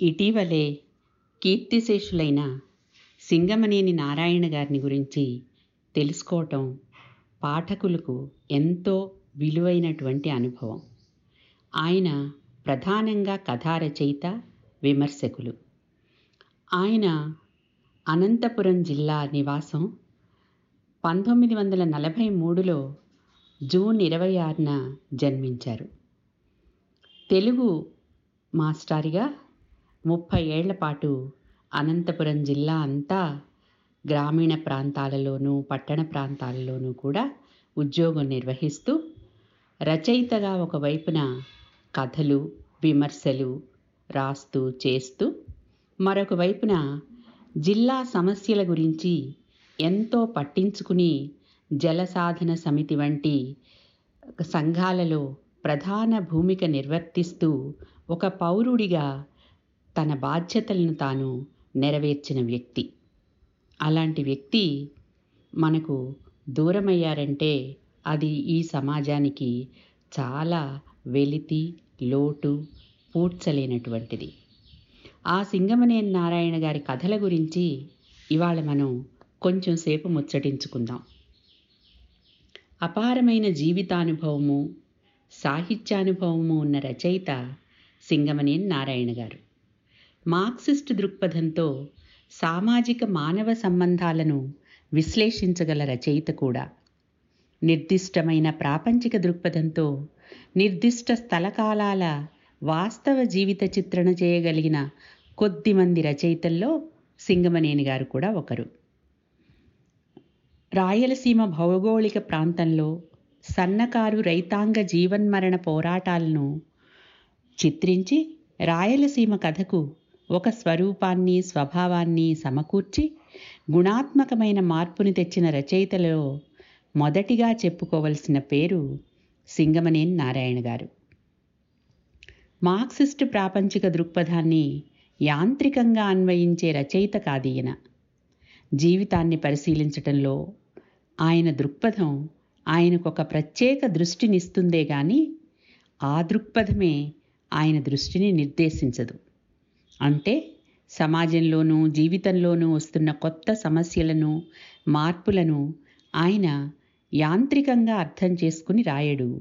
ఇటీవలే కీర్తిశేషులైన సింగమనేని నారాయణ గారిని గురించి తెలుసుకోవటం పాఠకులకు ఎంతో విలువైనటువంటి అనుభవం. ఆయన ప్రధానంగా కథా రచయిత విమర్శకులు. ఆయన అనంతపురం జిల్లా నివాసం పంతొమ్మిది వందల నలభై మూడులో జూన్ ఇరవై ఆరున జన్మించారు. తెలుగు మాస్టారిగా ముప్పై ఏళ్ళ పాటు అనంతపురం జిల్లా అంతా గ్రామీణ ప్రాంతాలలోనూ పట్టణ ప్రాంతాలలోనూ కూడా ఉద్యోగం నిర్వహిస్తూ రచయితగా ఒకవైపున కథలు విమర్శలు రాస్తూ చేస్తూ మరొక వైపున జిల్లా సమస్యల గురించి ఎంతో పట్టించుకుని జలసాధన సమితి వంటి సంఘాలలో ప్రధాన భూమిక నిర్వర్తిస్తూ ఒక పౌరుడిగా తన బాధ్యతలను తాను నెరవేర్చిన వ్యక్తి. అలాంటి వ్యక్తి మనకు దూరమయ్యారంటే అది ఈ సమాజానికి చాలా వెలితి లోటు పూడ్చలేనటువంటిది. ఆ సింగమనేని నారాయణ గారి కథల గురించి ఇవాళ మనం కొంచెం సేపు ముచ్చటించుకుందాం. అపారమైన జీవితానుభవము సాహిత్యానుభవము ఉన్న రచయిత సింగమనేని నారాయణ గారు. మార్క్సిస్ట్ దృక్పథంతో సామాజిక మానవ సంబంధాలను విశ్లేషించగల రచయిత కూడా. నిర్దిష్టమైన ప్రాపంచిక దృక్పథంతో నిర్దిష్ట స్థలకాలాల వాస్తవ జీవిత చిత్రణ చేయగలిగిన కొద్దిమంది రచయితల్లో సింగమనేని గారు కూడా ఒకరు. రాయలసీమ భౌగోళిక ప్రాంతంలో సన్నకారు రైతాంగ జీవన్మరణ పోరాటాలను చిత్రించి రాయలసీమ కథకు ఒక స్వరూపాన్ని స్వభావాన్ని సమకూర్చి గుణాత్మకమైన మార్పుని తెచ్చిన రచయితలో మొదటిగా చెప్పుకోవలసిన పేరు సింగమనేని నారాయణ గారు. మార్క్సిస్ట్ ప్రాపంచిక దృక్పథాన్ని యాంత్రికంగా అన్వయించే రచయిత కాదీయన జీవితాన్ని పరిశీలించటంలో ఆయన దృక్పథం ఆయనకొక ప్రత్యేక దృష్టినిస్తుందే కానీ ఆ దృక్పథమే ఆయన దృష్టిని నిర్దేశించదు. అంటే సమాజంలోనూ జీవితంలోనూ వస్తున్న కొత్త సమస్యలను మార్పులను ఆయన యాంత్రికంగా అర్థం చేసుకుని రాయడు.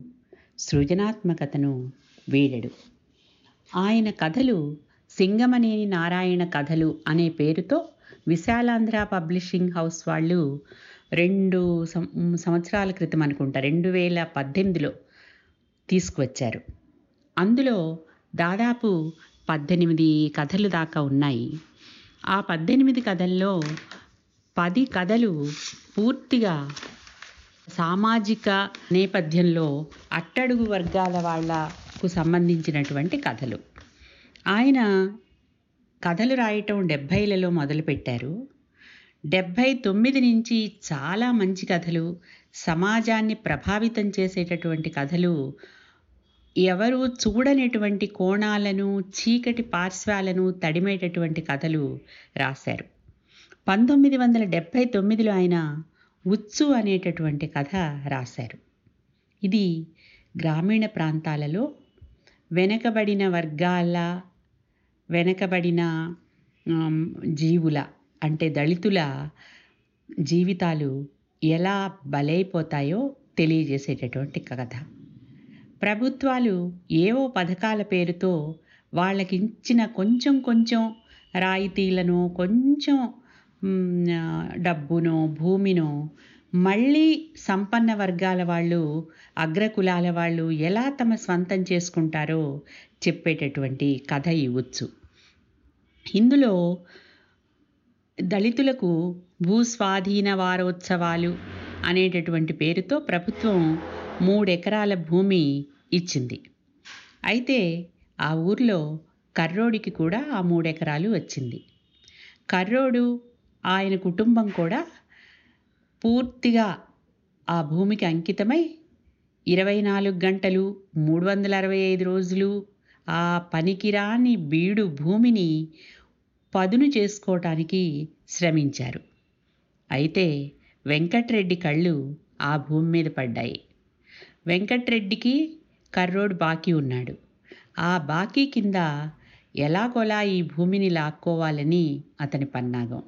సృజనాత్మకతను వీడడు. ఆయన కథలు సింగమనేని నారాయణ కథలు అనే పేరుతో విశాలాంధ్ర పబ్లిషింగ్ హౌస్ వాళ్ళు రెండు సంవత్సరాల క్రితం అనుకుంటా రెండు వేల పద్దెనిమిదిలో తీసుకువచ్చారు. అందులో దాదాపు పద్దెనిమిది కథలు దాకా ఉన్నాయి. ఆ పద్దెనిమిది కథల్లో పది కథలు పూర్తిగా సామాజిక నేపథ్యంలో అట్టడుగు వర్గాల వాళ్ళకు సంబంధించినటువంటి కథలు. ఆయన కథలు రాయటం డెబ్భైలలో మొదలుపెట్టారు. డెబ్భై తొమ్మిది నుంచి చాలా మంచి కథలు సమాజాన్ని ప్రభావితం చేసేటటువంటి కథలు ఎవరు చూడనటువంటి కోణాలను చీకటి పార్శ్వాలను తడిమేటటువంటి కథలు రాశారు. పంతొమ్మిది వందల డెబ్భై తొమ్మిదిలో ఆయన ఉచ్చు అనేటటువంటి కథ రాశారు. ఇది గ్రామీణ ప్రాంతాలలో వెనకబడిన వర్గాల వెనకబడిన జీవుల అంటే దళితుల జీవితాలు ఎలా బలైపోతాయో తెలియజేసేటటువంటి కథ. ప్రభుత్వాలు ఏవో పథకాల పేరుతో వాళ్ళకిచ్చిన కొంచెం కొంచెం రాయితీలను కొంచెం డబ్బునో భూమినో మళ్ళీ సంపన్న వర్గాల వాళ్ళు అగ్రకులాల వాళ్ళు ఎలా తమ స్వంతం చేసుకుంటారో చెప్పేటటువంటి కథ ఇవ్వచ్చు ఇందులో దళితులకు భూస్వాధీన వారోత్సవాలు అనేటటువంటి పేరుతో ప్రభుత్వం మూడెకరాల భూమి ఇచ్చింది. అయితే ఆ ఊర్లో కర్రోడికి కూడా ఆ మూడెకరాలు వచ్చింది. కర్రోడు ఆయన కుటుంబం కూడా పూర్తిగా ఆ భూమికి అంకితమై ఇరవై నాలుగు గంటలు మూడు వందల అరవై ఐదు రోజులు ఆ పనికిరాని బీడు భూమిని పదును చేసుకోవటానికి శ్రమించారు. అయితే వెంకట్రెడ్డి కళ్ళు ఆ భూమి మీద పడ్డాయి. వెంకట్రెడ్డికి కర్రోడు బాకీ ఉన్నాడు. ఆ బాకీ కింద ఎలాగోలా ఈ భూమిని లాక్కోవాలని అతని పన్నాగం.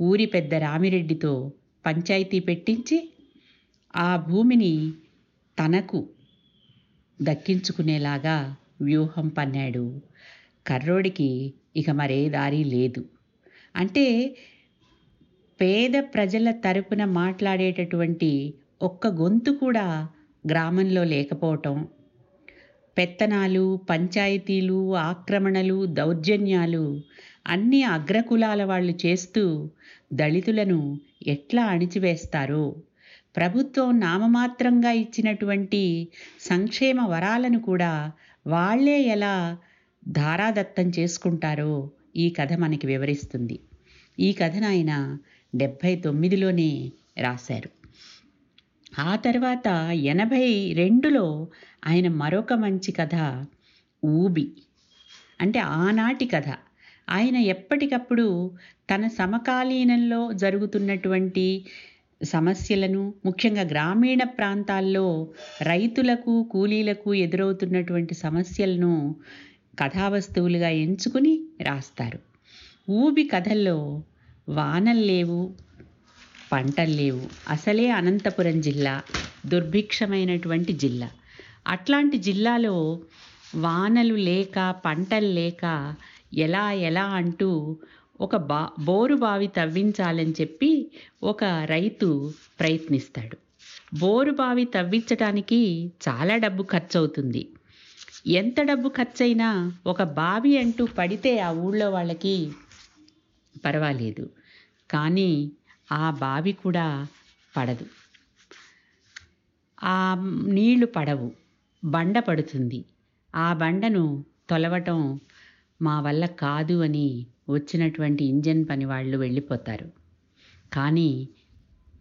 ఊరి పెద్ద రామిరెడ్డితో పంచాయతీ పెట్టించి ఆ భూమిని తనకు దక్కించుకునేలాగా వ్యూహం పన్నాడు. కర్రోడికి ఇక మరే దారి లేదు. అంటే పేద ప్రజల తరపున మాట్లాడేటటువంటి ఒక్క గొంతు కూడా గ్రామంలో లేకపోవటం పెత్తనాలు పంచాయతీలు ఆక్రమణలు దౌర్జన్యాలు అన్ని అగ్రకులాల వాళ్ళు చేస్తూ దళితులను ఎట్లా అణిచివేస్తారో ప్రభుత్వం నామమాత్రంగా ఇచ్చినటువంటి సంక్షేమ వరాలను కూడా వాళ్ళే ఎలా ధారాదత్తం చేసుకుంటారో ఈ కథ మనకి వివరిస్తుంది. ఈ కథను ఆయన డెబ్భై తొమ్మిదిలోనే రాశారు. ఆ తర్వాత ఎనభై రెండులో ఆయన మరొక మంచి కథ ఊబి. అంటే ఆనాటి కథ. ఆయన ఎప్పటికప్పుడు తన సమకాలీనంలో జరుగుతున్నటువంటి సమస్యలను ముఖ్యంగా గ్రామీణ ప్రాంతాల్లో రైతులకు కూలీలకు ఎదురవుతున్నటువంటి సమస్యలను కథావస్తువులుగా ఎంచుకుని రాస్తారు. ఊబి కథల్లో వానలు లేవు పంటలు లేవు. అసలే అనంతపురం జిల్లా దుర్భిక్షమైనటువంటి జిల్లా. అట్లాంటి జిల్లాలో వానలు లేక పంటలు లేక ఎలా ఎలా అంటూ ఒక బా బోరు బావి తవ్వించాలని చెప్పి ఒక రైతు ప్రయత్నిస్తాడు. బోరు బావి తవ్వించడానికి చాలా డబ్బు ఖర్చు అవుతుంది ఎంత డబ్బు ఖర్చయినా ఒక బావి అంటూ పడితే ఆ ఊళ్ళో వాళ్ళకి పర్వాలేదు. కానీ ఆ బావి కూడా పడదు. ఆ నీళ్ళు పడవు. బండ పడుతుంది. ఆ బండను తొలవటం మా వల్ల కాదు అని వచ్చినటువంటి ఇంజన్ పని వాళ్ళు వెళ్ళిపోతారు. కానీ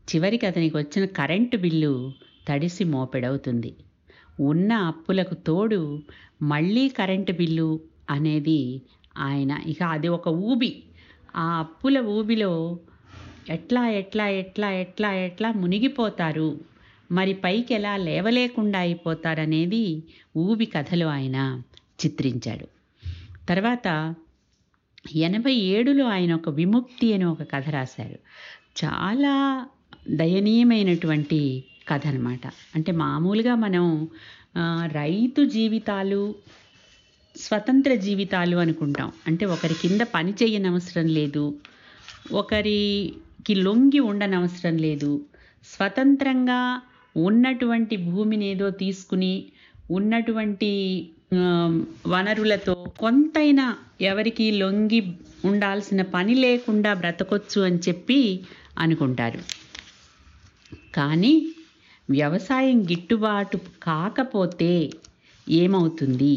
చివరికి అతనికి వచ్చిన కరెంటు బిల్లు తడిసి మోపెడవుతుంది. ఉన్న అప్పులకు తోడు మళ్ళీ కరెంటు బిల్లు అనేది ఆయన ఇక అది ఒక ఊబి. ఆ అప్పుల ఊబిలో ఎట్లా ఎట్లా ఎట్లా ఎట్లా ఎట్లా మునిగిపోతారు? మరి పైకి ఎలా లేవలేకుండా అయిపోతారనేది ఊబి కథలు ఆయన చిత్రించాడు. తర్వాత ఎనభై ఏడులో ఆయన ఒక విముక్తి అని ఒక కథ రాశారు. చాలా దయనీయమైనటువంటి కథ అనమాట అంటే మామూలుగా మనం రైతు జీవితాలు స్వతంత్ర జీవితాలు అనుకుంటాం. అంటే ఒకరి కింద పని చేయనవసరం లేదు. ఒకరి కి లొంగి ఉండనవసరం లేదు. స్వతంత్రంగా ఉన్నటువంటి భూమిని ఏదో తీసుకుని ఉన్నటువంటి వనరులతో కొంతైనా ఎవరికి లొంగి ఉండాల్సిన పని లేకుండా బ్రతకొచ్చు అని చెప్పి అనుకుంటారు. కానీ వ్యవసాయం గిట్టుబాటు కాకపోతే ఏమవుతుంది?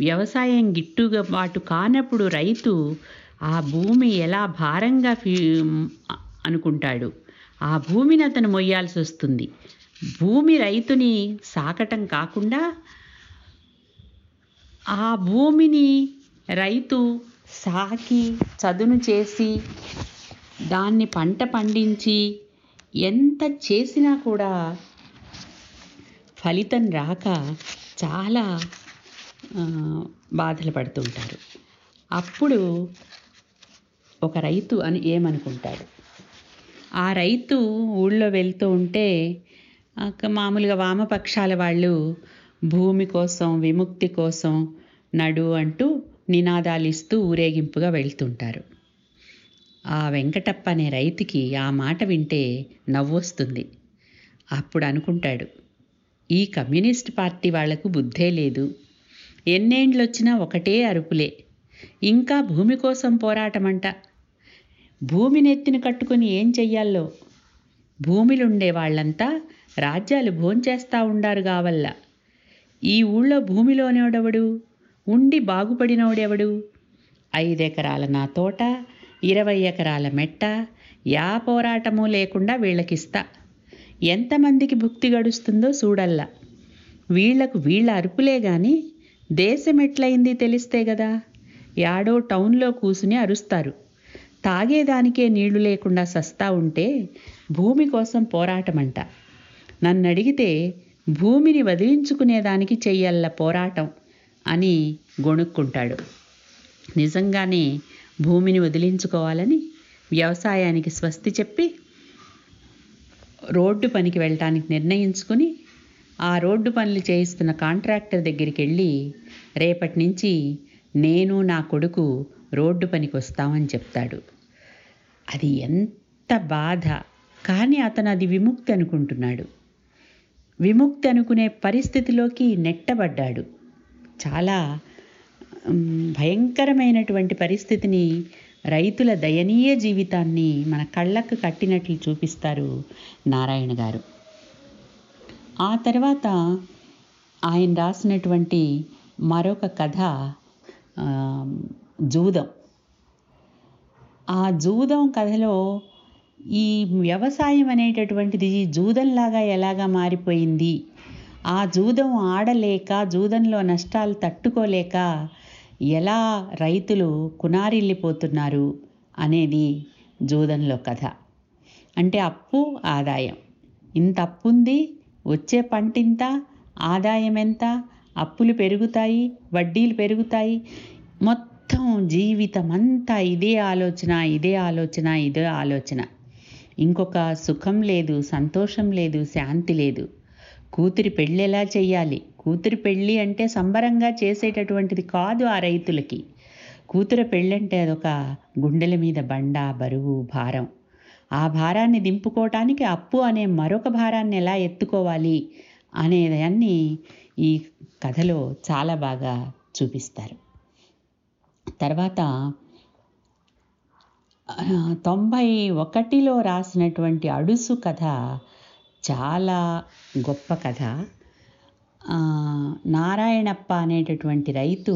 వ్యవసాయం గిట్టుబాటు కానప్పుడు రైతు ఆ భూమి ఎలా భారంగా ఫీ అనుకుంటాడు. ఆ భూమిని అతను మొయ్యాల్సి వస్తుంది. భూమి రైతుని సాకటం కాకుండా ఆ భూమిని రైతు సాకి చదును చేసి దాన్ని పంట పండించి ఎంత చేసినా కూడా ఫలితం రాక చాలా బాధలు పడుతుంటారు. అప్పుడు ఒక రైతు అని ఏమనుకుంటాడు? ఆ రైతు ఊళ్ళో వెళ్తూ ఉంటే మామూలుగా వామపక్షాల వాళ్ళు భూమి కోసం విముక్తి కోసం నడు అంటూ నినాదాలు ఇస్తూ ఊరేగింపుగా వెళ్తుంటారు. ఆ వెంకటప్ప అనే రైతుకి ఆ మాట వింటే నవ్వొస్తుంది అప్పుడు అనుకుంటాడు ఈ కమ్యూనిస్ట్ పార్టీ వాళ్ళకు బుద్ధే లేదు. ఎన్నేండ్లొచ్చినా ఒకటే అరుపులే. ఇంకా భూమి కోసం పోరాటమంట. భూమిని ఎత్తిన కట్టుకొని ఏం చెయ్యాలో భూమిలుండే వాళ్ళంతా రాజ్యాలు భోంచేస్తా ఉండారు కావల్ల ఈ ఊళ్ళో భూమిలోనేడెవడు ఉండి బాగుపడినోడెవడు? ఐదెకరాల నా తోట ఇరవై ఎకరాల మెట్ట యా పోరాటము లేకుండా వీళ్ళకిస్తా. ఎంతమందికి భుక్తి గడుస్తుందో చూడల్లా వీళ్ళకు వీళ్ళ అరుపులే గాని దేశం ఎట్లయింది తెలిస్తే కదా యాడో టౌన్లో కూసుని అరుస్తారు. తాగేదానికే నీళ్ళు లేకుండా సస్తా ఉంటే భూమి కోసం పోరాటమంట. నన్ను అడిగితే భూమిని వదిలించుకునేదానికి చెయ్యల్ల పోరాటం అని గొణుక్కుంటాడు. నిజంగానే భూమిని వదిలించుకోవాలని వ్యవసాయానికి స్వస్తి చెప్పి రోడ్డు పనికి వెళ్ళటానికి నిర్ణయించుకుని ఆ రోడ్డు పనులు చేయిస్తున్న కాంట్రాక్టర్ దగ్గరికి వెళ్ళి రేపటి నుంచి నేను నా కొడుకు రోడ్డు పనికి వస్తామని చెప్తాడు. అది ఎంత బాధ. కానీ అతను అది విముక్తి అనుకుంటున్నాడు. విముక్తి అనుకునే పరిస్థితిలోకి నెట్టబడ్డాడు. చాలా భయంకరమైనటువంటి పరిస్థితిని రైతుల దయనీయ జీవితాన్ని మన కళ్ళకు కట్టినట్లు చూపిస్తారు నారాయణ గారు. ఆ తర్వాత ఆయన రాసినటువంటి మరొక కథ జూదం. ఆ జూదం కథలో ఈ వ్యవసాయం అనేటటువంటిది జూదంలాగా ఎలాగా మారిపోయింది? ఆ జూదం ఆడలేక జూదంలో నష్టాలు తట్టుకోలేక ఎలా రైతులు కునారిల్లిపోతున్నారు అనేది జూదంలో కథ. అంటే అప్పు ఆదాయం. ఇంత అప్పు ఉంది వచ్చే పంట ఇంత ఆదాయం ఎంత అప్పులు పెరుగుతాయి వడ్డీలు పెరుగుతాయి. మొత్తం జీవితం అంతా ఇదే ఆలోచన ఇదే ఆలోచన ఇదే ఆలోచన. ఇంకొక సుఖం లేదు సంతోషం లేదు శాంతి లేదు. కూతురి పెళ్ళి ఎలా చేయాలి కూతురి పెళ్ళి అంటే సంబరంగా చేసేటటువంటిది కాదు ఆ రైతులకి. కూతురు పెళ్ళంటే అదొక గుండెల మీద బండ బరువు భారం. ఆ భారాన్ని దింపుకోవటానికి అప్పు అనే మరొక భారాన్ని ఎలా ఎత్తుకోవాలి అనేదాన్ని ఈ కథలో చాలా బాగా చూపిస్తారు. తర్వాత తొంభై ఒకటిలో రాసినటువంటి అడుసు కథ చాలా గొప్ప కథ. నారాయణప్ప అనేటటువంటి రైతు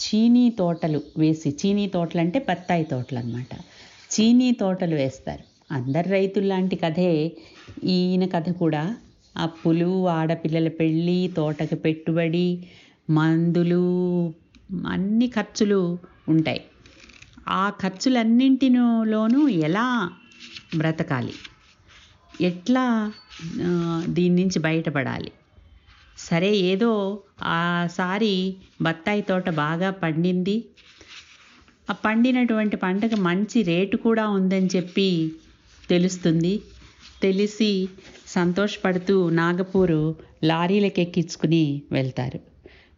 చీనీ తోటలు వేసి చీనీ తోటలు అంటే బత్తాయి తోటలు అనమాట చీనీ తోటలు వేస్తారు. అందరు రైతుల్లాంటి కథే ఈయన కథ కూడా. అప్పులు ఆడపిల్లల పెళ్ళి తోటకి పెట్టుబడి మందులు అన్ని ఖర్చులు ఉంటాయి. ఆ ఖర్చులన్నింటిలోనూ ఎలా బ్రతకాలి? ఎట్లా దీని నుంచి బయటపడాలి? సరే ఏదో ఆసారి బత్తాయి తోట బాగా పండింది. ఆ పండినటువంటి పంటకు మంచి రేటు కూడా ఉందని చెప్పి తెలుస్తుంది. తెలిసి సంతోషపడుతూ నాగపూరు లారీలకు ఎక్కించుకుని వెళ్తారు.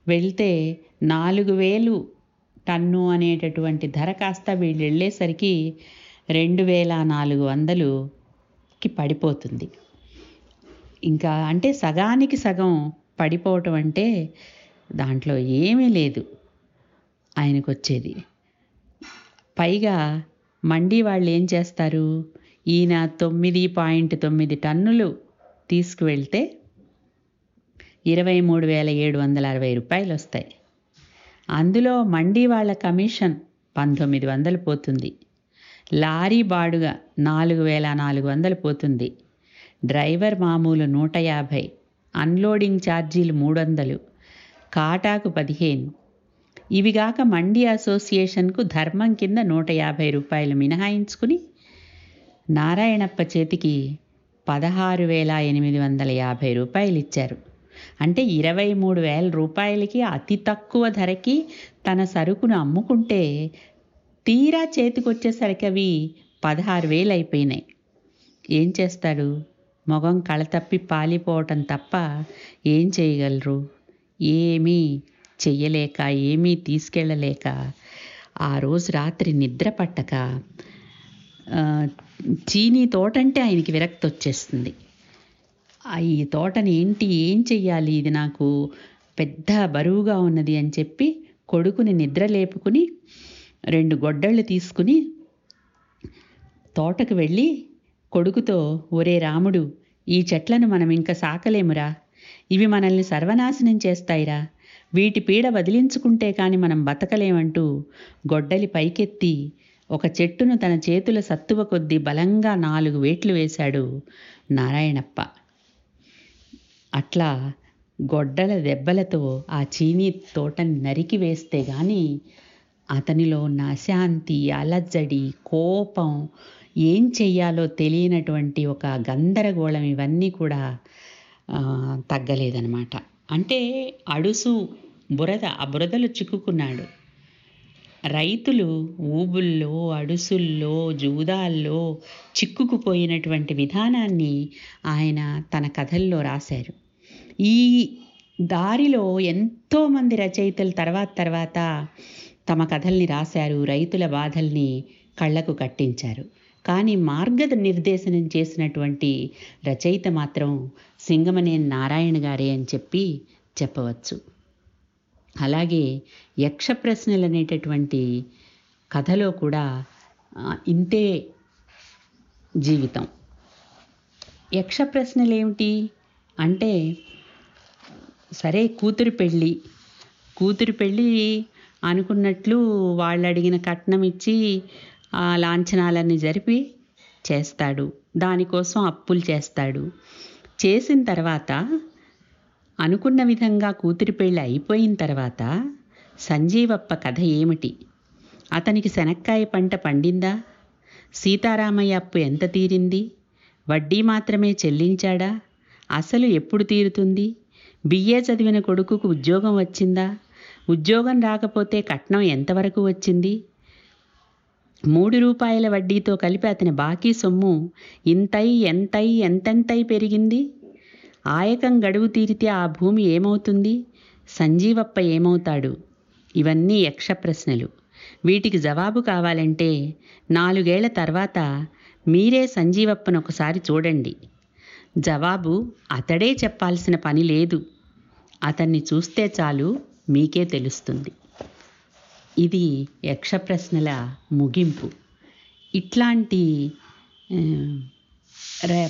వెళ్తే నాలుగు వేలు టన్ను అనేటటువంటి ధర కాస్త వీళ్ళు వెళ్ళేసరికి రెండు వేల నాలుగు వందలుకి పడిపోతుంది. ఇంకా అంటే సగానికి సగం పడిపోవటం అంటే దాంట్లో ఏమీ లేదు ఆయనకు వచ్చేది పైగా మండీ వాళ్ళు ఏం చేస్తారు? ఈయన తొమ్మిది పాయింట్ తొమ్మిది టన్నులు తీసుకువెళ్తే ఇరవై మూడు వేల ఏడు వందల అరవై రూపాయలు వస్తాయి అందులో మండీ వాళ్ళ కమిషన్ పంతొమ్మిది వందలు పోతుంది. లారీ బాడుగ నాలుగు వేల నాలుగు వందలు పోతుంది. డ్రైవర్ మామూలు నూట యాభై అన్లోడింగ్ ఛార్జీలు మూడు వందలు కాటాకు పదిహేను. ఇవిగాక మండీ అసోసియేషన్కు ధర్మం కింద నూట యాభై రూపాయలు మినహాయించుకుని నారాయణప్ప చేతికి పదహారు వేల ఎనిమిది వందల యాభై రూపాయలు ఇచ్చారు అంటే ఇరవై మూడు వేల రూపాయలకి అతి తక్కువ ధరకి తన సరుకును అమ్ముకుంటే తీరా చేతికొచ్చేసరికి అవి పదహారు వేలు అయిపోయినాయి ఏం చేస్తాడు? మొగం కళతప్పి పాలిపోవటం తప్ప ఏం చేయగలరు? ఏమీ చెయ్యలేక ఏమీ తీసుకెళ్ళలేక ఆ రోజు రాత్రి నిద్ర పట్టక చీనీ తోటంటే ఆయనకి విరక్తి వచ్చేస్తుంది ఈ తోటని ఏంటి ఏం చెయ్యాలి ఇది నాకు పెద్ద బరువుగా ఉన్నది అని చెప్పి కొడుకుని నిద్ర లేపుకుని రెండు గొడ్డళ్ళు తీసుకుని తోటకు వెళ్ళి కొడుకుతో ఒరే రాముడు ఈ చెట్లను మనం ఇంకా సాకలేమురా. ఇవి మనల్ని సర్వనాశనం చేస్తాయిరా. వీటి పీడ వదిలించుకుంటే కాని మనం బతకలేమంటూ గొడ్డలి పైకెత్తి ఒక చెట్టును తన చేతుల సత్తువ కొద్దీ బలంగా నాలుగు వేట్లు వేశాడు నారాయణప్ప. అట్లా గొడ్డల దెబ్బలతో ఆ చీనీ తోటని నరికి వేస్తే గాని అతనిలో ఉన్న అశాంతి అలజడి కోపం ఏం చెయ్యాలో తెలియనటువంటి ఒక గందరగోళం ఇవన్నీ కూడా తగ్గలేదనమాట అంటే అడుసు బురద ఆ బురదలో చిక్కుకున్నాడు. రైతులు ఊబుల్లో అడుసుల్లో జూదాల్లో చిక్కుకుపోయినటువంటి విధానాన్ని ఆయన తన కథల్లో రాశారు. ఈ దారిలో ఎంతోమంది రచయితలు తర్వాత తర్వాత తమ కథల్ని రాశారు రైతుల బాధల్ని కళ్ళకు కట్టించారు. కానీ మార్గ నిర్దేశనం చేసినటువంటి రచయిత మాత్రం సింగమనేని నారాయణ గారే అని చెప్పి చెప్పవచ్చు. అలాగే యక్ష ప్రశ్నలు అనేటటువంటి కథలో కూడా ఇంతే జీవితం. యక్ష ప్రశ్నలు ఏమిటి అంటే సరే కూతురు పెళ్ళి. కూతురు పెళ్ళి అనుకున్నట్లు వాళ్ళు అడిగిన కట్నం ఇచ్చి ఆ లాంఛనాలన్నీ జరిపి చేస్తాడు. దానికోసం అప్పులు చేస్తాడు. చేసిన తర్వాత అనుకున్న విధంగా కూతురి పెళ్ళి అయిపోయిన తర్వాత సంజీవప్ప కథ ఏమిటి? అతనికి శనక్కాయ పంట పండిందా? సీతారామయ్య అప్పు ఎంత తీరింది? వడ్డీ మాత్రమే చెల్లించాడా? అసలు ఎప్పుడు తీరుతుంది? బిఏ చదివిన కొడుకుకు ఉద్యోగం వచ్చిందా? ఉద్యోగం రాకపోతే కట్నం ఎంతవరకు వచ్చింది? మూడు రూపాయల వడ్డీతో కలిపి అతని బాకీ సొమ్ము ఇంతై ఎంతై ఎంతెంతై పెరిగింది? ఆయకం గడువు తీరితే ఆ భూమి ఏమవుతుంది? సంజీవప్ప ఏమవుతాడు? ఇవన్నీ యక్ష ప్రశ్నలు. వీటికి జవాబు కావాలంటే నాలుగేళ్ళ తర్వాత మీరే సంజీవప్పను ఒకసారి చూడండి. జవాబు అతడే చెప్పాల్సిన పని లేదు. అతన్ని చూస్తే చాలు మీకే తెలుస్తుంది. ఇది యక్ష ప్రశ్నల ముగింపు. ఇట్లాంటి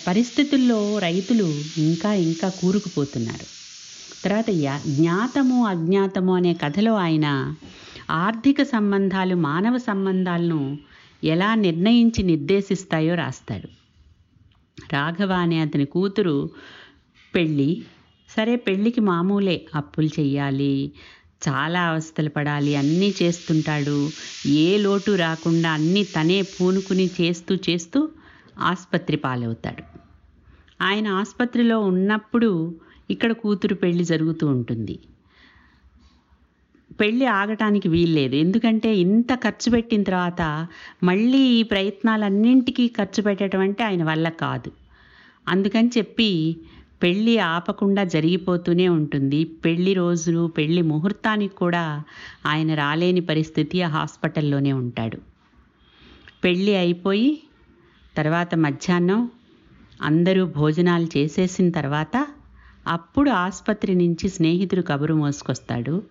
పరిస్థితుల్లో రైతులు ఇంకా ఇంకా కూరుకుపోతున్నారు. తర్వాత జ్ఞాతము అజ్ఞాతము అనే కథలో ఆయన ఆర్థిక సంబంధాలు మానవ సంబంధాలను ఎలా నిర్ణయించి నిర్దేశిస్తాయో రాస్తాడు. రాఘవ అనే అతని కూతురు పెళ్ళి సరే పెళ్ళికి మామూలే. అప్పులు చెయ్యాలి చాలా అవస్థలు పడాలి అన్నీ చేస్తుంటాడు. ఏ లోటు రాకుండా అన్నీ తనే పూనుకుని చేస్తూ చేస్తూ ఆసుపత్రి పాలవుతాడు. ఆయన ఆసుపత్రిలో ఉన్నప్పుడు ఇక్కడ కూతురు పెళ్ళి జరుగుతూ ఉంటుంది. పెళ్ళి ఆగటానికి వీల్లేదు. ఎందుకంటే ఇంత ఖర్చు పెట్టిన తర్వాత మళ్ళీ ఈ ప్రయత్నాలన్నింటికీ ఖర్చు పెట్టడం అంటే ఆయన వల్ల కాదు. అందుకని చెప్పి పెళ్ళి ఆపకుండా జరిగిపోతూనే ఉంటుంది. పెళ్ళి రోజులు పెళ్ళి ముహూర్తానికి కూడా ఆయన రాలేని పరిస్థితి ఆ హాస్పిటల్లోనే ఉంటాడు. పెళ్ళి అయిపోయి తర్వాత మధ్యాహ్నం అందరూ భోజనాలు చేసేసిన తర్వాత అప్పుడు ఆసుపత్రి నుంచి స్నేహితుడు కబురు మోసుకొస్తాడు.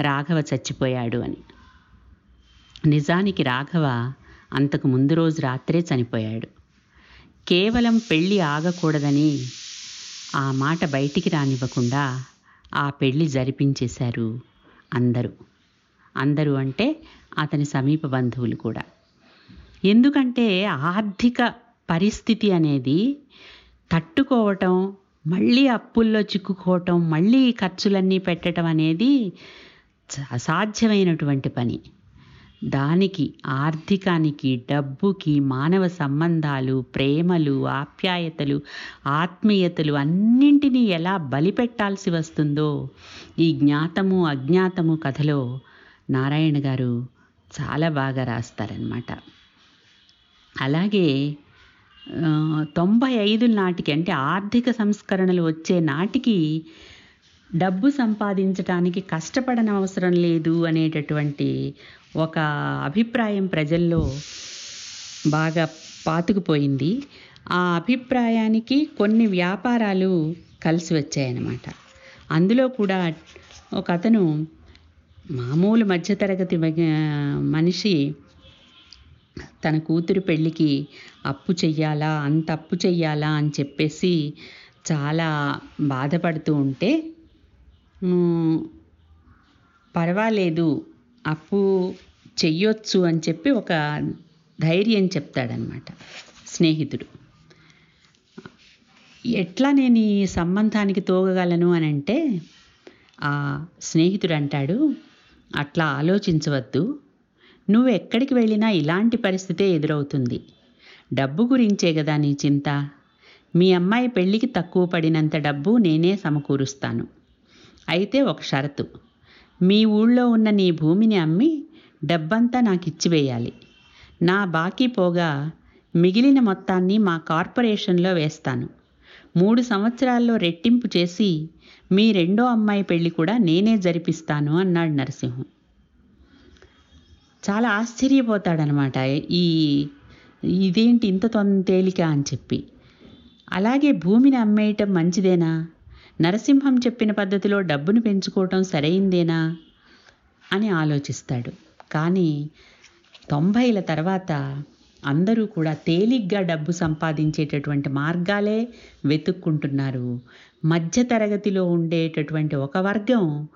రాఘవ చచ్చిపోయాడు అని. నిజానికి రాఘవ అంతకు ముందు రోజు రాత్రే చనిపోయాడు. కేవలం పెళ్ళి ఆగకూడదని ఆ మాట బయటికి రానివ్వకుండా ఆ పెళ్ళి జరిపించేశారు అందరూ. అందరూ అంటే అతని సమీప బంధువులు కూడా. ఎందుకంటే ఆర్థిక పరిస్థితి అనేది తట్టుకోవటం మళ్ళీ అప్పుల్లో చిక్కుకోవటం మళ్ళీ ఖర్చులన్నీ పెట్టడం అనేది చ- అసాధ్యమైనటువంటి పని. దానికి ఆర్థికానికి డబ్బుకి మానవ సంబంధాలు ప్రేమలు ఆప్యాయతలు ఆత్మీయతలు అన్నింటినీ ఎలా బలిపెట్టాల్సి వస్తుందో ఈ జ్ఞాతము అజ్ఞాతము కథలో నారాయణ గారు చాలా బాగా రాస్తారనమాట అలాగే తొంభై ఐదు నాటికి అంటే ఆర్థిక సంస్కరణలు వచ్చే నాటికి డబ్బు సంపాదించడానికి కష్టపడనవసరం లేదు అనేటటువంటి ఒక అభిప్రాయం ప్రజల్లో బాగా పాతుకుపోయింది. ఆ అభిప్రాయానికి కొన్ని వ్యాపారాలు కలిసి వచ్చాయన్నమాట. అందులో కూడా ఒక అతను మామూలు మధ్యతరగతి మనిషి తన కూతురు పెళ్ళికి అప్పు చెయ్యాలా అంత అప్పు చెయ్యాలా అని చెప్పేసి చాలా బాధపడుతూ ఉంటే పర్వాలేదు అప్పు చెయ్యొచ్చు అని చెప్పి ఒక ధైర్యం చెప్తాడనమాట స్నేహితుడు. ఎట్లా నేను ఈ సంబంధానికి తోగగలను అని అంటే ఆ స్నేహితుడు అంటాడు అట్లా ఆలోచించవద్దు. నువ్వు ఎక్కడికి వెళ్ళినా ఇలాంటి పరిస్థితే ఎదురవుతుంది. డబ్బు గురించే కదా నీ చింత. మీ అమ్మాయి పెళ్ళికి తక్కువ పడినంత డబ్బు నేనే సమకూరుస్తాను. అయితే ఒక షరతు. మీ ఊళ్ళో ఉన్న నీ భూమిని అమ్మి డబ్బంతా నాకు ఇచ్చివేయాలి నా బాకీ పోగా మిగిలిన మొత్తాన్ని మా కార్పొరేషన్లో వేస్తాను. మూడు సంవత్సరాల్లో రెట్టింపు చేసి మీ రెండో అమ్మాయి పెళ్ళి కూడా నేనే జరిపిస్తాను అన్నాడు నరసింహం. చాలా ఆశ్చర్యపోతాడనమాట. ఈ ఇదేంటి ఇంత తొంద తేలిక అని చెప్పి. అలాగే భూమిని అమ్మేయటం మంచిదేనా? నరసింహం చెప్పిన పద్ధతిలో డబ్బును పెంచుకోవటం సరైందేనా? అని ఆలోచిస్తాడు. కానీ తొంభైల తర్వాత అందరూ కూడా తేలిగ్గా డబ్బు సంపాదించేటటువంటి మార్గాలే వెతుక్కుంటున్నారు. మధ్యతరగతిలో ఉండేటటువంటి ఒక వర్గం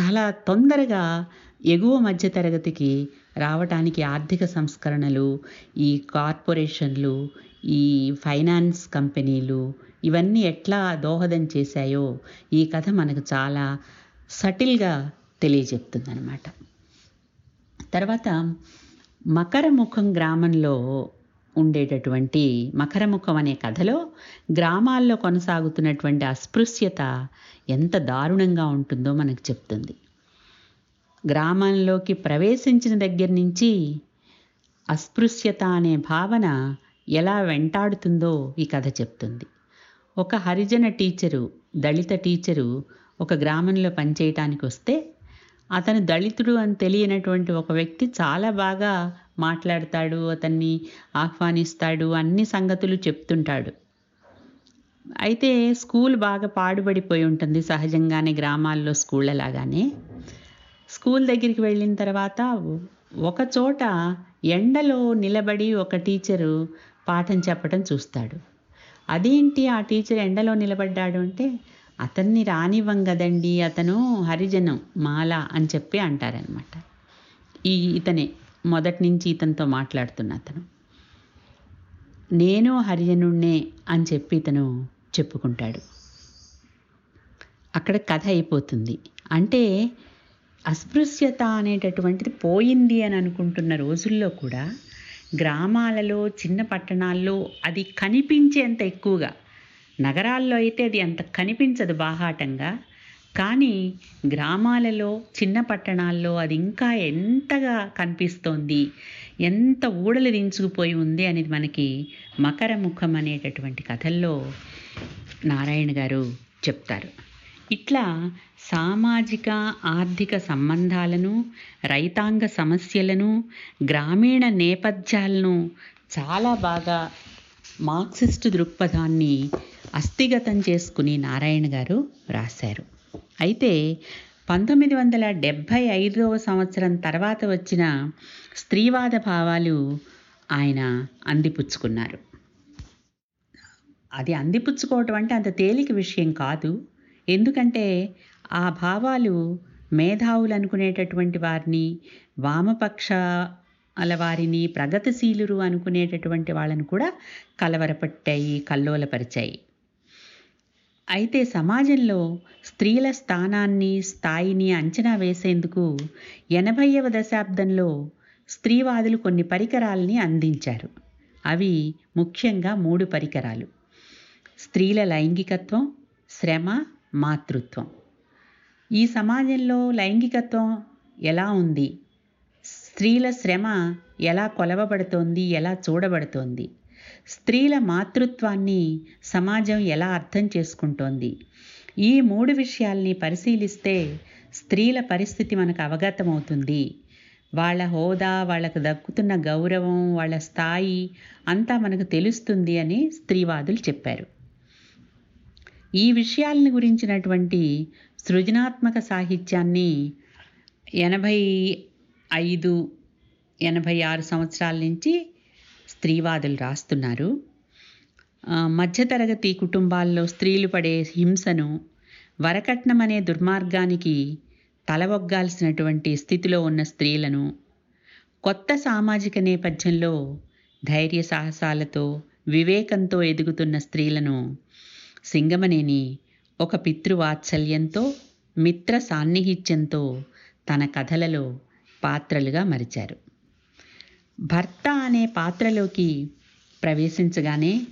చాలా తొందరగా ఎగువ మధ్యతరగతికి రావటానికి ఆర్థిక సంస్కరణలు ఈ కార్పొరేషన్లు ఈ ఫైనాన్స్ కంపెనీలు ఇవన్నీ ఎట్లా దోహదం చేశాయో ఈ కథ మనకు చాలా సటిల్గా తెలియజెప్తుందనమాట తర్వాత మకరముఖం గ్రామంలో ఉండేటటువంటి మకరముఖం అనే కథలో గ్రామాల్లో కొనసాగుతున్నటువంటి అస్పృశ్యత ఎంత దారుణంగా ఉంటుందో మనకు చెప్తుంది. గ్రామంలోకి ప్రవేశించిన దగ్గర నుంచి అస్పృశ్యత అనే భావన ఎలా వెంటాడుతుందో ఈ కథ చెప్తుంది. ఒక హరిజన టీచరు దళిత టీచరు ఒక గ్రామంలో పనిచేయటానికి వస్తే అతను దళితుడు అని తెలియనటువంటి ఒక వ్యక్తి చాలా బాగా మాట్లాడతాడు అతన్ని ఆహ్వానిస్తాడు అన్ని సంగతులు చెప్తుంటాడు. అయితే స్కూల్ బాగా పాడుబడిపోయి ఉంటుంది సహజంగానే గ్రామాల్లో స్కూళ్ళ లాగానే స్కూల్ దగ్గరికి వెళ్ళిన తర్వాత ఒక చోట ఎండలో నిలబడి ఒక టీచరు పాఠం చెప్పడం చూస్తాడు. అదేంటి ఆ టీచర్ ఎండలో నిలబడ్డాడు అంటే అతన్ని రానివ్వం కదండి అతను హరిజనం మాల అని చెప్పి అంటారనమాట ఈ ఇతనే మొదటి నుంచి ఇతనితో మాట్లాడుతున్న అతను. నేను హరిజనుణ్ణే అని చెప్పి ఇతను చెప్పుకుంటాడు. అక్కడ కథ అయిపోతుంది. అంటే అస్పృశ్యత అనేటటువంటిది పోయింది అని అనుకుంటున్న రోజుల్లో కూడా గ్రామాలలో చిన్న పట్టణాల్లో అది కనిపించేంత ఎక్కువగా. నగరాల్లో అయితే అది అంత కనిపించదు బాహాటంగా. కానీ గ్రామాలలో చిన్న పట్టణాల్లో అది ఇంకా ఎంతగా కనిపిస్తోంది ఎంత ఊడలు దించుకుపోయి ఉంది అనేది మనకి మకర ముఖం అనేటటువంటి కథల్లో నారాయణ గారు చెప్తారు. ఇట్లా సామాజిక ఆర్థిక సంబంధాలను రైతాంగ సమస్యలను గ్రామీణ నేపథ్యాలను చాలా బాగా మార్క్సిస్ట్ దృక్పథాన్ని అస్థిగతం చేసుకుని నారాయణ గారు రాశారు. అయితే పంతొమ్మిది వందల డెబ్భై ఐదవ సంవత్సరం తర్వాత వచ్చిన స్త్రీవాద భావాలు ఆయన అందిపుచ్చుకున్నారు. అది అందిపుచ్చుకోవటం అంటే అంత తేలిక విషయం కాదు. ఎందుకంటే ఆ భావాలు మేధావులు అనుకునేటటువంటి వారిని వామపక్ష అల వారిని ప్రగతిశీలురు అనుకునేటటువంటి వాళ్ళని కూడా కలవరపట్టాయి కల్లోలపరిచాయి. అయితే సమాజంలో స్త్రీల స్థానాన్ని స్థాయిని అంచనా వేసేందుకు ఎనభైవ దశాబ్దంలో స్త్రీవాదులు కొన్ని పరికరాలని అందించారు. అవి ముఖ్యంగా మూడు పరికరాలు. స్త్రీల లైంగికత్వం శ్రమ మాతృత్వం. ఈ సమాజంలో లైంగికత్వం ఎలా ఉంది? స్త్రీల శ్రమ ఎలా కొలవబడుతోంది? ఎలా చూడబడుతోంది? స్త్రీల మాతృత్వాన్ని సమాజం ఎలా అర్థం చేసుకుంటోంది? ఈ మూడు విషయాల్ని పరిశీలిస్తే స్త్రీల పరిస్థితి మనకు అవగతమవుతుంది వాళ్ళ హోదా వాళ్ళకు దక్కుతున్న గౌరవం వాళ్ళ స్థాయి అంతా మనకు తెలుస్తుంది అని స్త్రీవాదులు చెప్పారు. ఈ విషయాలను గురించినటువంటి సృజనాత్మక సాహిత్యాన్ని ఎనభై ఐదు ఎనభై ఆరు సంవత్సరాల నుంచి స్త్రీవాదులు రాస్తున్నారు. మధ్యతరగతి కుటుంబాల్లో స్త్రీలు పడే హింసను వరకట్నం అనే దుర్మార్గానికి తలవొగ్గాల్సినటువంటి స్థితిలో ఉన్న స్త్రీలను కొత్త సామాజిక నేపథ్యంలో ధైర్య సాహసాలతో వివేకంతో ఎదుగుతున్న స్త్రీలను సింగమనేని ఒక పితృవాత్సల్యంతో మిత్ర సాన్నిహిత్యంతో తన కథలలో పాత్రలుగా మరిచారు. భర్త అనే పాత్రలోకి ప్రవేశించగానే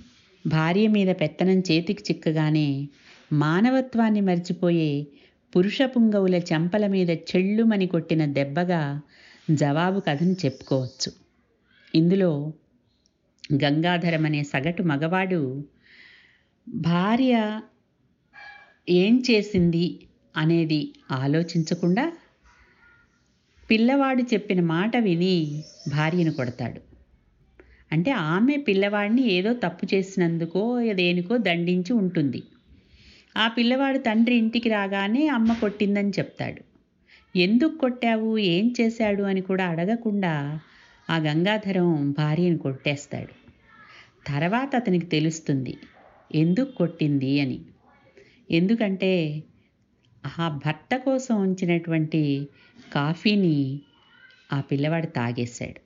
భార్య మీద పెత్తనం చేతికి చిక్కగానే మానవత్వాన్ని మర్చిపోయే పురుష పుంగవుల చెంపల మీద చెళ్ళుమని కొట్టిన దెబ్బగా జవాబు కథను చెప్పుకోవచ్చు. ఇందులో గంగాధరం అనే సగటు మగవాడు భార్య ఏం చేసింది అనేది ఆలోచించకుండా పిల్లవాడు చెప్పిన మాట విని భార్యను కొడతాడు. అంటే ఆమె పిల్లవాడిని ఏదో తప్పు చేసినందుకో దేనికో దండించి ఉంటుంది. ఆ పిల్లవాడు తండ్రి ఇంటికి రాగానే అమ్మ కొట్టిందని చెప్తాడు. ఎందుకు కొట్టావు? ఏం చేశాడు? అని కూడా అడగకుండా ఆ గంగాధరం భార్యను కొట్టేస్తాడు. తర్వాత అతనికి తెలుస్తుంది ఎందుకు కొట్టింది అని. ఎందుకంటే ఆ భర్త కోసం ఉంచినటువంటి కాఫీని ఆ పిల్లవాడు తాగేశాడు.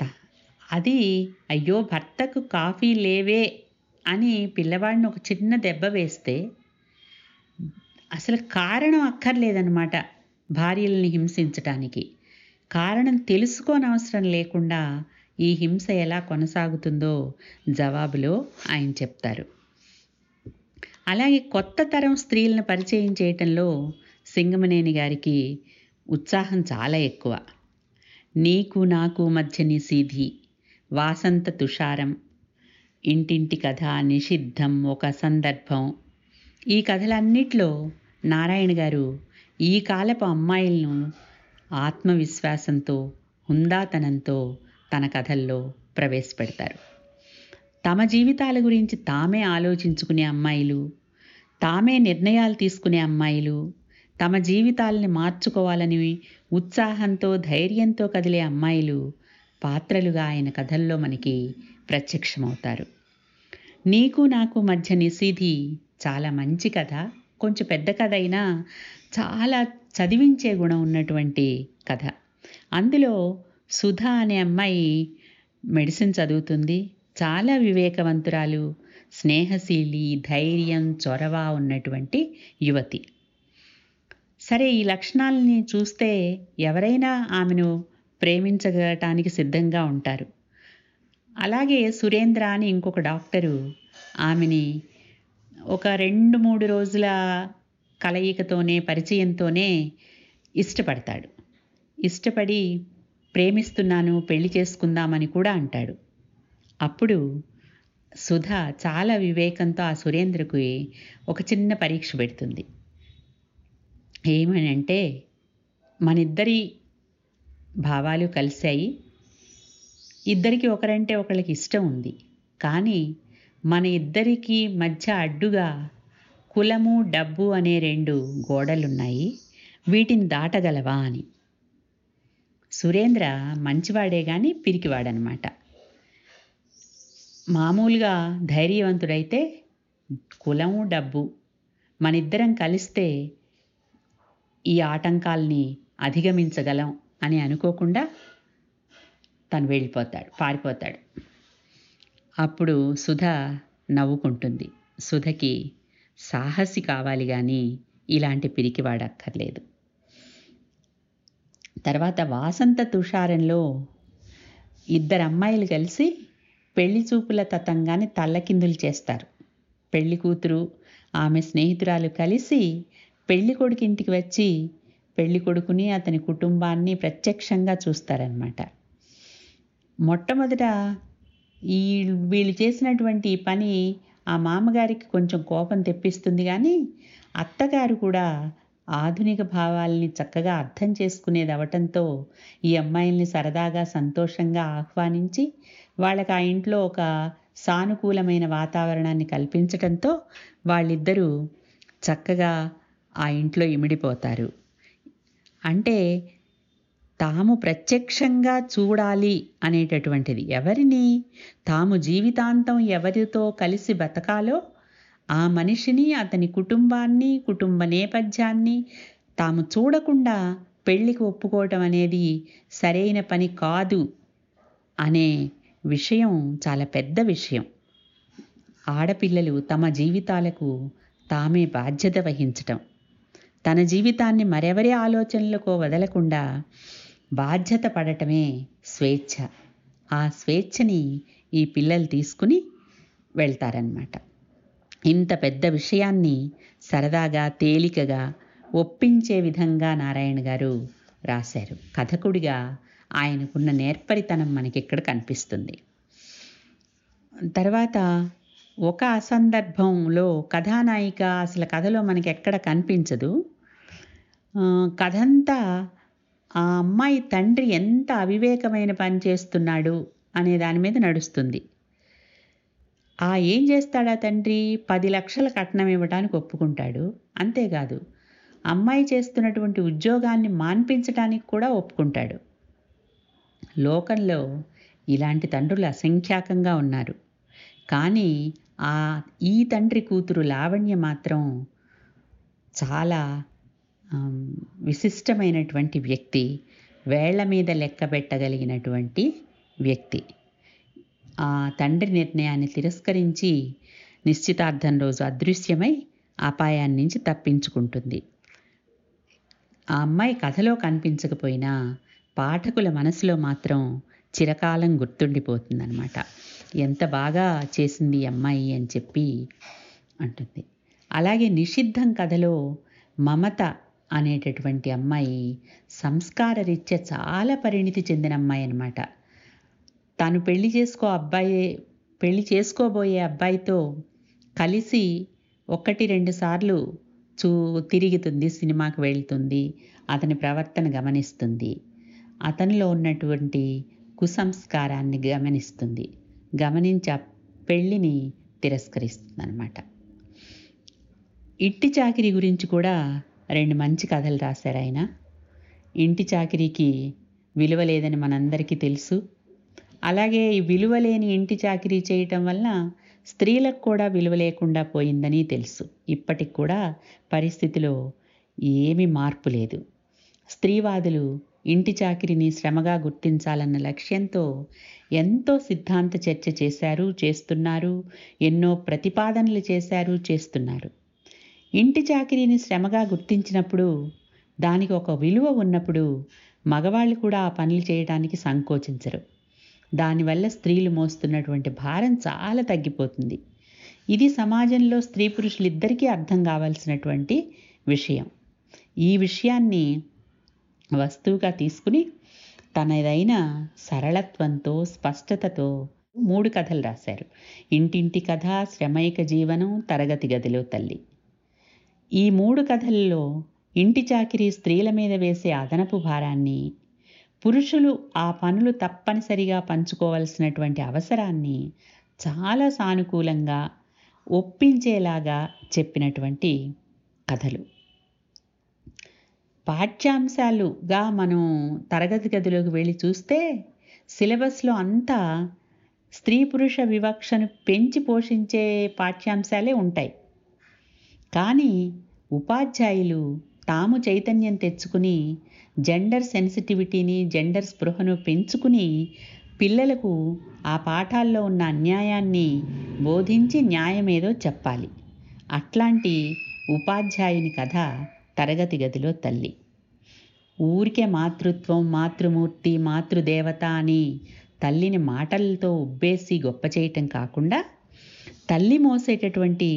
తా- అది అయ్యో భర్తకు కాఫీ లేవే అని పిల్లవాడిని ఒక చిన్న దెబ్బ వేస్తే అసలు కారణం అక్కర్లేదన్నమాట భార్యల్ని హింసించటానికి. కారణం తెలుసుకోనవసరం లేకుండా ఈ హింస ఎలా కొనసాగుతుందో జవాబులో ఆయన చెప్తారు. అలాగే కొత్త తరం స్త్రీలను పరిచయం చేయటంలో సింగమనేని గారికి ఉత్సాహం చాలా ఎక్కువ. నీకు నాకు మధ్య నిశీధి వాసంత తుషారం ఇంటింటి కథ నిషిద్ధం ఒక సందర్భం. ఈ కథలన్నిట్లో నారాయణ గారు ఈ కాలపు అమ్మాయిలను ఆత్మవిశ్వాసంతో హుందాతనంతో తన కథల్లో ప్రవేశపెడతారు. తమ జీవితాల గురించి తామే ఆలోచించుకునే అమ్మాయిలు తామే నిర్ణయాలు తీసుకునే అమ్మాయిలు తమ జీవితాలని మార్చుకోవాలని ఉత్సాహంతో ధైర్యంతో కదిలే అమ్మాయిలు పాత్రలుగా ఆయన కథల్లో మనకి ప్రత్యక్షమవుతారు. నీకు నాకు మధ్య నిసీధి చాలా మంచి కథ కొంచెం పెద్ద కథ అయినా చాలా చదివించే గుణం ఉన్నటువంటి కథ. అందులో సుధా అనే అమ్మాయి మెడిసిన్ చదువుతుంది. చాలా వివేకవంతురాలు స్నేహశీలి ధైర్యం చొరవ ఉన్నటువంటి యువతి. సరే ఈ లక్షణాలని చూస్తే ఎవరైనా ఆమెను ప్రేమించగటానికి సిద్ధంగా ఉంటారు. అలాగే సురేంద్ర అని ఇంకొక డాక్టరు ఆమెని ఒక రెండు మూడు రోజుల కలయికతోనే పరిచయంతోనే ఇష్టపడతాడు. ఇష్టపడి ప్రేమిస్తున్నాను పెళ్ళి చేసుకుందామని కూడా అంటాడు. అప్పుడు సుధ చాలా వివేకంతో ఆ సురేంద్రకు ఒక చిన్న పరీక్ష పెడుతుంది. ఏమనంటే మనిద్దరి భావాలు కలిశాయి. ఇద్దరికి ఒకరంటే ఒకళ్ళకి ఇష్టం ఉంది. కానీ మన ఇద్దరికి మధ్య అడ్డుగా కులము డబ్బు అనే రెండు గోడలున్నాయి. వీటిని దాటగలవా అని. సురేంద్ర మంచివాడే కానీ పిరికివాడనమాట. మామూలుగా ధైర్యవంతుడైతే కులము డబ్బు మనిద్దరం కలిస్తే ఈ ఆటంకాల్ని అధిగమించగలం అని అనుకోకుండా తను వెళ్ళిపోతాడు పారిపోతాడు. అప్పుడు సుధ నవ్వుకుంటుంది. సుధకి సాహసి కావాలి కానీ ఇలాంటి పిరికివాడక్కర్లేదు. తర్వాత వాసంత తుషారంలో ఇద్దరు అమ్మాయిలు కలిసి పెళ్ళి చూపుల తతంగాన్ని తల్లకిందులు చేస్తారు. పెళ్ళి కూతురు ఆమె స్నేహితురాలు కలిసి పెళ్ళి కొడుకింటికి వచ్చి పెళ్ళి కొడుకుని అతని కుటుంబాన్ని ప్రత్యక్షంగా చూస్తారనమాట మొట్టమొదట ఈ వీళ్ళు చేసినటువంటి పని ఆ మామగారికి కొంచెం కోపం తెప్పిస్తుంది కానీ అత్తగారు కూడా ఆధునిక భావాల్ని చక్కగా అర్థం చేసుకునేది అవటంతో ఈ అమ్మాయిల్ని సరదాగా సంతోషంగా ఆహ్వానించి వాళ్ళకి ఆ ఇంట్లో ఒక సానుకూలమైన వాతావరణాన్ని కల్పించటంతో వాళ్ళిద్దరూ చక్కగా ఆ ఇంట్లో ఇమిడిపోతారు. అంటే తాము ప్రత్యక్షంగా చూడాలి అనేటటువంటిది ఎవరిని తాము జీవితాంతం ఎవరితో కలిసి బతకాలో ఆ మనిషిని అతని కుటుంబాన్ని కుటుంబ నేపథ్యాన్ని తాము చూడకుండా పెళ్ళికి ఒప్పుకోవటం అనేది సరైన పని కాదు అనే విషయం చాలా పెద్ద విషయం. ఆడపిల్లలు తమ జీవితాలకు తామే బాధ్యత వహించటం. తన జీవితాన్ని మరెవరి ఆలోచనలకో వదలకుండా బాధ్యత పడటమే స్వేచ్ఛ. ఆ స్వేచ్ఛని ఈ పిల్లలు తీసుకుని వెళ్తారనమాట ఇంత పెద్ద విషయాన్ని సరదాగా తేలికగా ఒప్పించే విధంగా నారాయణ గారు రాశారు. కథకుడిగా ఆయనకున్న నేర్పరితనం మనకి ఇక్కడ కనిపిస్తుంది. తర్వాత ఒక అసందర్భంలో కథానాయిక అసలు కథలో మనకి ఎక్కడ కనిపించదు కథంతా ఆ అమ్మాయి తండ్రి ఎంత అవివేకమైన పని చేస్తున్నాడు అనే దాని మీద నడుస్తుంది. ఆ ఏం చేస్తాడా తండ్రి? పది లక్షల కట్నం ఇవ్వడానికి ఒప్పుకుంటాడు. అంతేకాదు అమ్మాయి చేస్తున్నటువంటి ఉద్యోగాన్ని మాన్పించడానికి కూడా ఒప్పుకుంటాడు. లోకంలో ఇలాంటి తండ్రులు అసంఖ్యాకంగా ఉన్నారు. కానీ ఆ ఈ తండ్రి కూతురు లావణ్య మాత్రం చాలా విశిష్టమైనటువంటి వ్యక్తి వేళ్ళ మీద లెక్క పెట్టగలిగినటువంటి వ్యక్తి. ఆ తండ్రి నిర్ణయాన్ని తిరస్కరించి నిశ్చితార్థం రోజు అదృశ్యమై అపాయాన్ని నుంచి తప్పించుకుంటుంది. ఆ అమ్మాయి కథలో కనిపించకపోయినా పాఠకుల మనసులో మాత్రం చిరకాలం గుర్తుండిపోతుందన్నమాట. ఎంత బాగా చేసింది అమ్మాయి అని చెప్పి అంటుంది. అలాగే నిషిద్ధం కథలో మమత అనేటటువంటి అమ్మాయి సంస్కార రీత్యా చాలా పరిణితి చెందిన అమ్మాయి అనమాట తాను పెళ్ళి చేసుకో అబ్బాయి పెళ్ళి చేసుకోబోయే అబ్బాయితో కలిసి ఒకటి రెండు సార్లు చూ తిరుగుతుంది సినిమాకి వెళ్తుంది. అతని ప్రవర్తన గమనిస్తుంది. అతనిలో ఉన్నటువంటి కుసంస్కారాన్ని గమనిస్తుంది. గమనించి ఆ పెళ్ళిని తిరస్కరిస్తుంది అనమాట ఇంటి చాకిరి గురించి కూడా రెండు మంచి కథలు రాశారు ఆయన. ఇంటి చాకిరికి విలువ లేదని మనందరికీ తెలుసు. అలాగే ఈ విలువ లేని ఇంటి చాకిరీ చేయటం వల్ల స్త్రీలకు కూడా విలువ లేకుండా పోయిందని తెలుసు. ఇప్పటికి కూడా పరిస్థితిలో ఏమీ మార్పు లేదు. స్త్రీవాదులు ఇంటి చాకిరిని శ్రమగా గుర్తించాలన్న లక్ష్యంతో ఎంతో సిద్ధాంత చర్చ చేశారు చేస్తున్నారు ఎన్నో ప్రతిపాదనలు చేశారు చేస్తున్నారు. ఇంటి చాకిరీని శ్రమగా గుర్తించినప్పుడు దానికి ఒక విలువ ఉన్నప్పుడు మగవాళ్ళు కూడా ఆ పనులు చేయడానికి సంకోచించరు. దానివల్ల స్త్రీలు మోస్తున్నటువంటి భారం చాలా తగ్గిపోతుంది. ఇది సమాజంలో స్త్రీ పురుషులిద్దరికీ అర్థం కావాల్సినటువంటి విషయం. ఈ విషయాన్ని వస్తువుగా తీసుకుని తనదైన సరళత్వంతో స్పష్టతతో మూడు కథలు రాశారు. ఇంటింటి కథ శ్రమైక జీవనం తరగతి గదిలో తల్లి. ఈ మూడు కథల్లో ఇంటి చాకిరీ స్త్రీల మీద వేసే అదనపు భారాన్ని పురుషులు ఆ పనులు తప్పనిసరిగా పంచుకోవాల్సినటువంటి అవసరాన్ని చాలా సానుకూలంగా ఒప్పించేలాగా చెప్పినటువంటి కథలు. పాఠ్యాంశాలుగా మనం తరగతి గదిలోకి వెళ్ళి చూస్తే సిలబస్లో అంతా స్త్రీ పురుష వివక్షను పెంచి పోషించే పాఠ్యాంశాలే ఉంటాయి. కానీ ఉపాధ్యాయులు తాము చైతన్యం తెచ్చుకుని జెండర్ సెన్సిటివిటీని జెండర్ స్పృహను పెంచుకుని పిల్లలకు ఆ పాఠాల్లో ఉన్న అన్యాయాన్ని బోధించి న్యాయమేదో చెప్పాలి. అట్లాంటి ఉపాధ్యాయుని కథ తరగతి గదిలో తల్లి. ఊరికే మాతృత్వం మాతృమూర్తి మాతృదేవత అని తల్లిని మాటలతో ఉబ్బేసి గొప్ప చేయటం కాకుండా తల్లి మోసేటటువంటి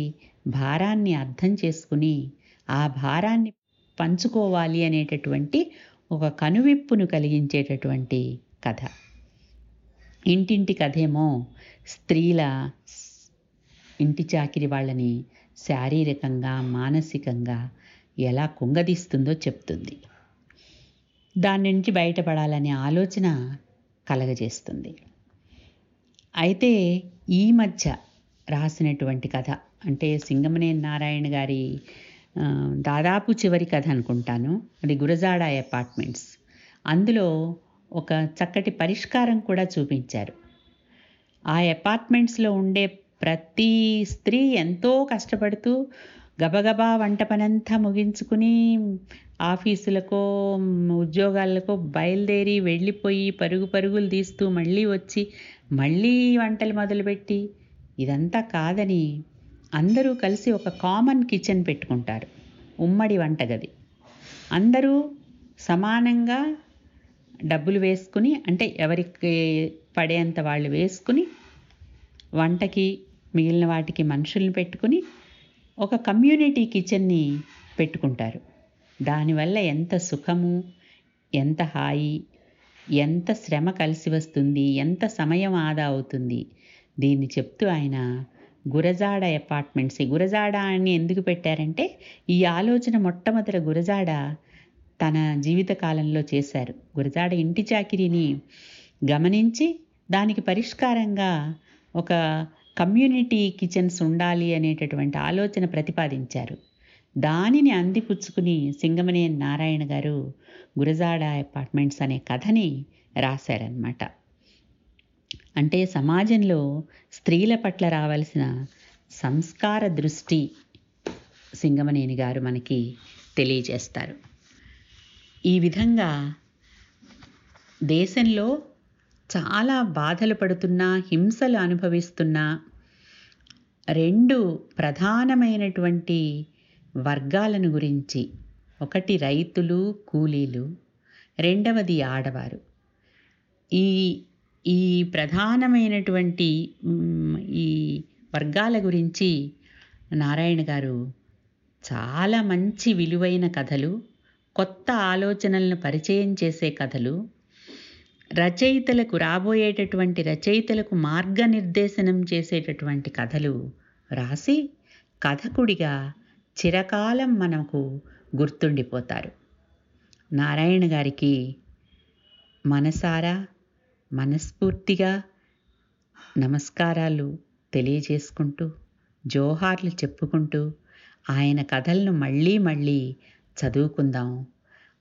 భారాన్ని అర్థం చేసుకుని ఆ భారాన్ని పంచుకోవాలి అనేటటువంటి ఒక కనువిప్పును కలిగించేటటువంటి కథ. ఇంటింటి కథేమో స్త్రీల ఇంటి చాకిరి వాళ్ళని శారీరకంగా మానసికంగా ఎలా కుంగదీస్తుందో చెప్తుంది. దాని నుంచి బయటపడాలనే ఆలోచన కలగజేస్తుంది. అయితే ఈ మధ్య రాసినటువంటి కథ అంటే సింగమనేని నారాయణ గారి దాదాపు చివరి కథ అనుకుంటాను. అది గురజాడ అపార్ట్మెంట్స్. అందులో ఒక చక్కటి పరిష్కారం కూడా చూపించారు. ఆ అపార్ట్మెంట్స్లో ఉండే ప్రతి స్త్రీ ఎంతో కష్టపడుతూ గబగబా వంట పనంతా ముగించుకుని ఆఫీసులకో ఉద్యోగాలకో బయలుదేరి వెళ్ళిపోయి పరుగు పరుగులు తీస్తూ మళ్ళీ వచ్చి మళ్ళీ వంటలు మొదలుపెట్టి. ఇదంతా కాదని అందరూ కలిసి ఒక కామన్ కిచెన్ పెట్టుకుంటారు. ఉమ్మడి వంటగది. అందరూ సమానంగా డబ్బులు వేసుకుని అంటే ఎవరికి పడేంత వాళ్ళు వేసుకుని వంటకి మిగిలిన వాటికి మనుషుల్ని పెట్టుకుని ఒక కమ్యూనిటీ కిచెన్ని పెట్టుకుంటారు. దానివల్ల ఎంత సుఖము ఎంత హాయి ఎంత శ్రమ కలిసి వస్తుంది ఎంత సమయం ఆదా అవుతుంది దీన్ని చెప్తూ ఆయన గురజాడ అపార్ట్మెంట్స్ ఈ గురజాడ అని ఎందుకు పెట్టారంటే ఈ ఆలోచన మొట్టమొదట గురజాడ తన జీవితకాలంలో చేశారు. గురజాడ ఇంటి చాకిరీని గమనించి దానికి పరిష్కారంగా ఒక కమ్యూనిటీ కిచెన్స్ ఉండాలి అనేటటువంటి ఆలోచన ప్రతిపాదించారు. దానిని అందిపుచ్చుకుని సింగమనేని నారాయణ గారు గురజాడ అపార్ట్మెంట్స్ అనే కథని రాశారనమాట అంటే సమాజంలో స్త్రీల పట్ల రావాల్సిన సంస్కార దృష్టి సింగమనేని గారు మనకి తెలియజేస్తారు. ఈ విధంగా దేశంలో చాలా బాధలు పడుతున్నా హింసలు అనుభవిస్తున్నా రెండు ప్రధానమైనటువంటి వర్గాలను గురించి ఒకటి రైతులు కూలీలు రెండవది ఆడవారు. ఈ ఈ ప్రధానమైనటువంటి ఈ వర్గాల గురించి నారాయణ గారు చాలా మంచి విలువైన కథలు కొత్త ఆలోచనలను పరిచయం చేసే కథలు రచయితలకు రాబోయేటటువంటి రచయితలకు మార్గనిర్దేశనం చేసేటటువంటి కథలు రాసి కథకుడిగా చిరకాలం మనకు గుర్తుండిపోతారు. నారాయణ గారికి మనసారా మనస్ఫూర్తిగా నమస్కారాలు తెలియజేసుకుంటూ జోహార్లు చెప్పుకుంటూ ఆయన కథలను మళ్ళీ మళ్ళీ చదువుకుందాం.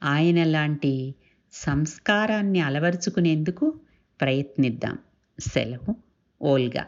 ఆయన లాంటి సంస్కారాన్ని అలవరుచుకునేందుకు ప్రయత్నిద్దాం. సెలవు ఓల్గా.